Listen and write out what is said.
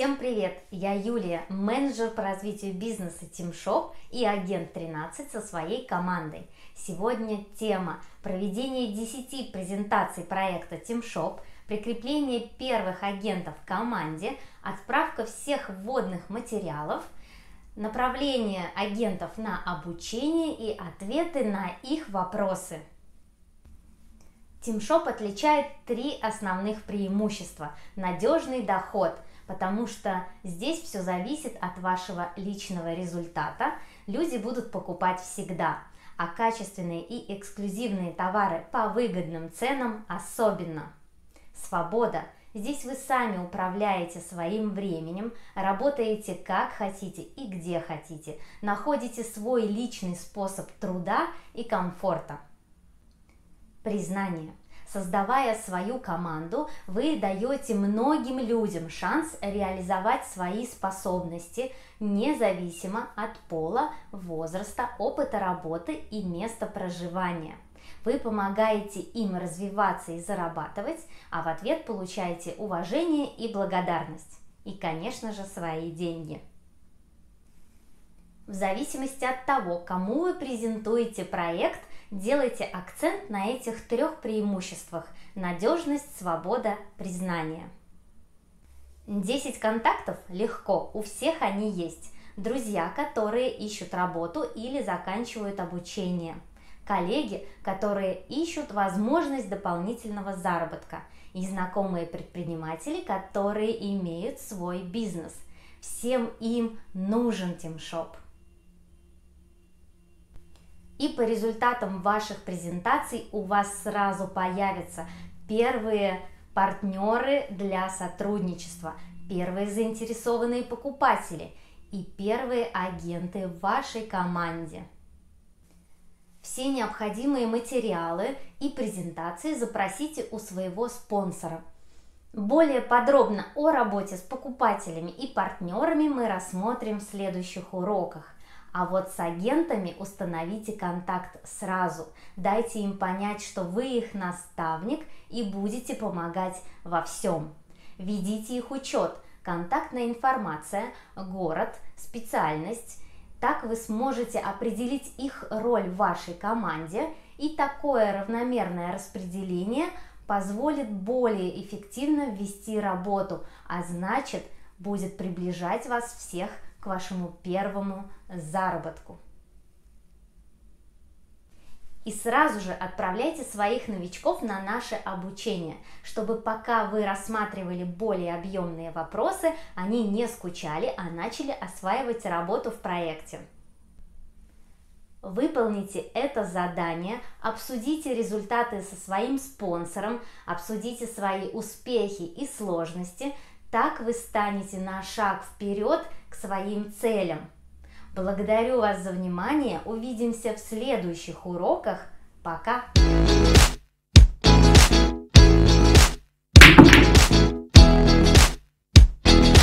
Всем привет! Я Юлия, менеджер по развитию бизнеса TeamShop и агент 13 со своей командой. Сегодня тема проведение 10 презентаций проекта TeamShop, прикрепление первых агентов в команде, отправка всех вводных материалов, направление агентов на обучение и ответы на их вопросы. TeamShop отличает три основных преимущества. Надежный доход – потому что здесь все зависит от вашего личного результата. Люди будут покупать всегда, а качественные и эксклюзивные товары по выгодным ценам особенно. Свобода. Здесь вы сами управляете своим временем, работаете как хотите и где хотите, находите свой личный способ труда и комфорта. Признание. Создавая свою команду, вы даете многим людям шанс реализовать свои способности независимо от пола, возраста, опыта работы и места проживания. Вы помогаете им развиваться и зарабатывать, а в ответ получаете уважение и благодарность. И, конечно же, свои деньги. В зависимости от того, кому вы презентуете проект, делайте акцент на этих трех преимуществах – надежность, свобода, признание. 10 контактов легко, у всех они есть. Друзья, которые ищут работу или заканчивают обучение. Коллеги, которые ищут возможность дополнительного заработка. И знакомые предприниматели, которые имеют свой бизнес. Всем им нужен TeamShop и по результатам ваших презентаций у вас сразу появятся первые партнеры для сотрудничества, первые заинтересованные покупатели и первые агенты в вашей команде. Все необходимые материалы и презентации запросите у своего спонсора. Более подробно о работе с покупателями и партнерами мы рассмотрим в следующих уроках. А вот с агентами установите контакт сразу. Дайте им понять, что вы их наставник и будете помогать во всем. Ведите их учет, контактная информация, город, специальность. Так вы сможете определить их роль в вашей команде, и такое равномерное распределение позволит более эффективно вести работу, а значит будет приближать вас всех к вашему первому заработку. И сразу же отправляйте своих новичков на наше обучение, чтобы пока вы рассматривали более объемные вопросы, они не скучали, а начали осваивать работу в проекте. Выполните это задание, обсудите результаты со своим спонсором, обсудите свои успехи и сложности, так вы станете на шаг вперед к своим целям. Благодарю вас за внимание. Увидимся в следующих уроках. Пока!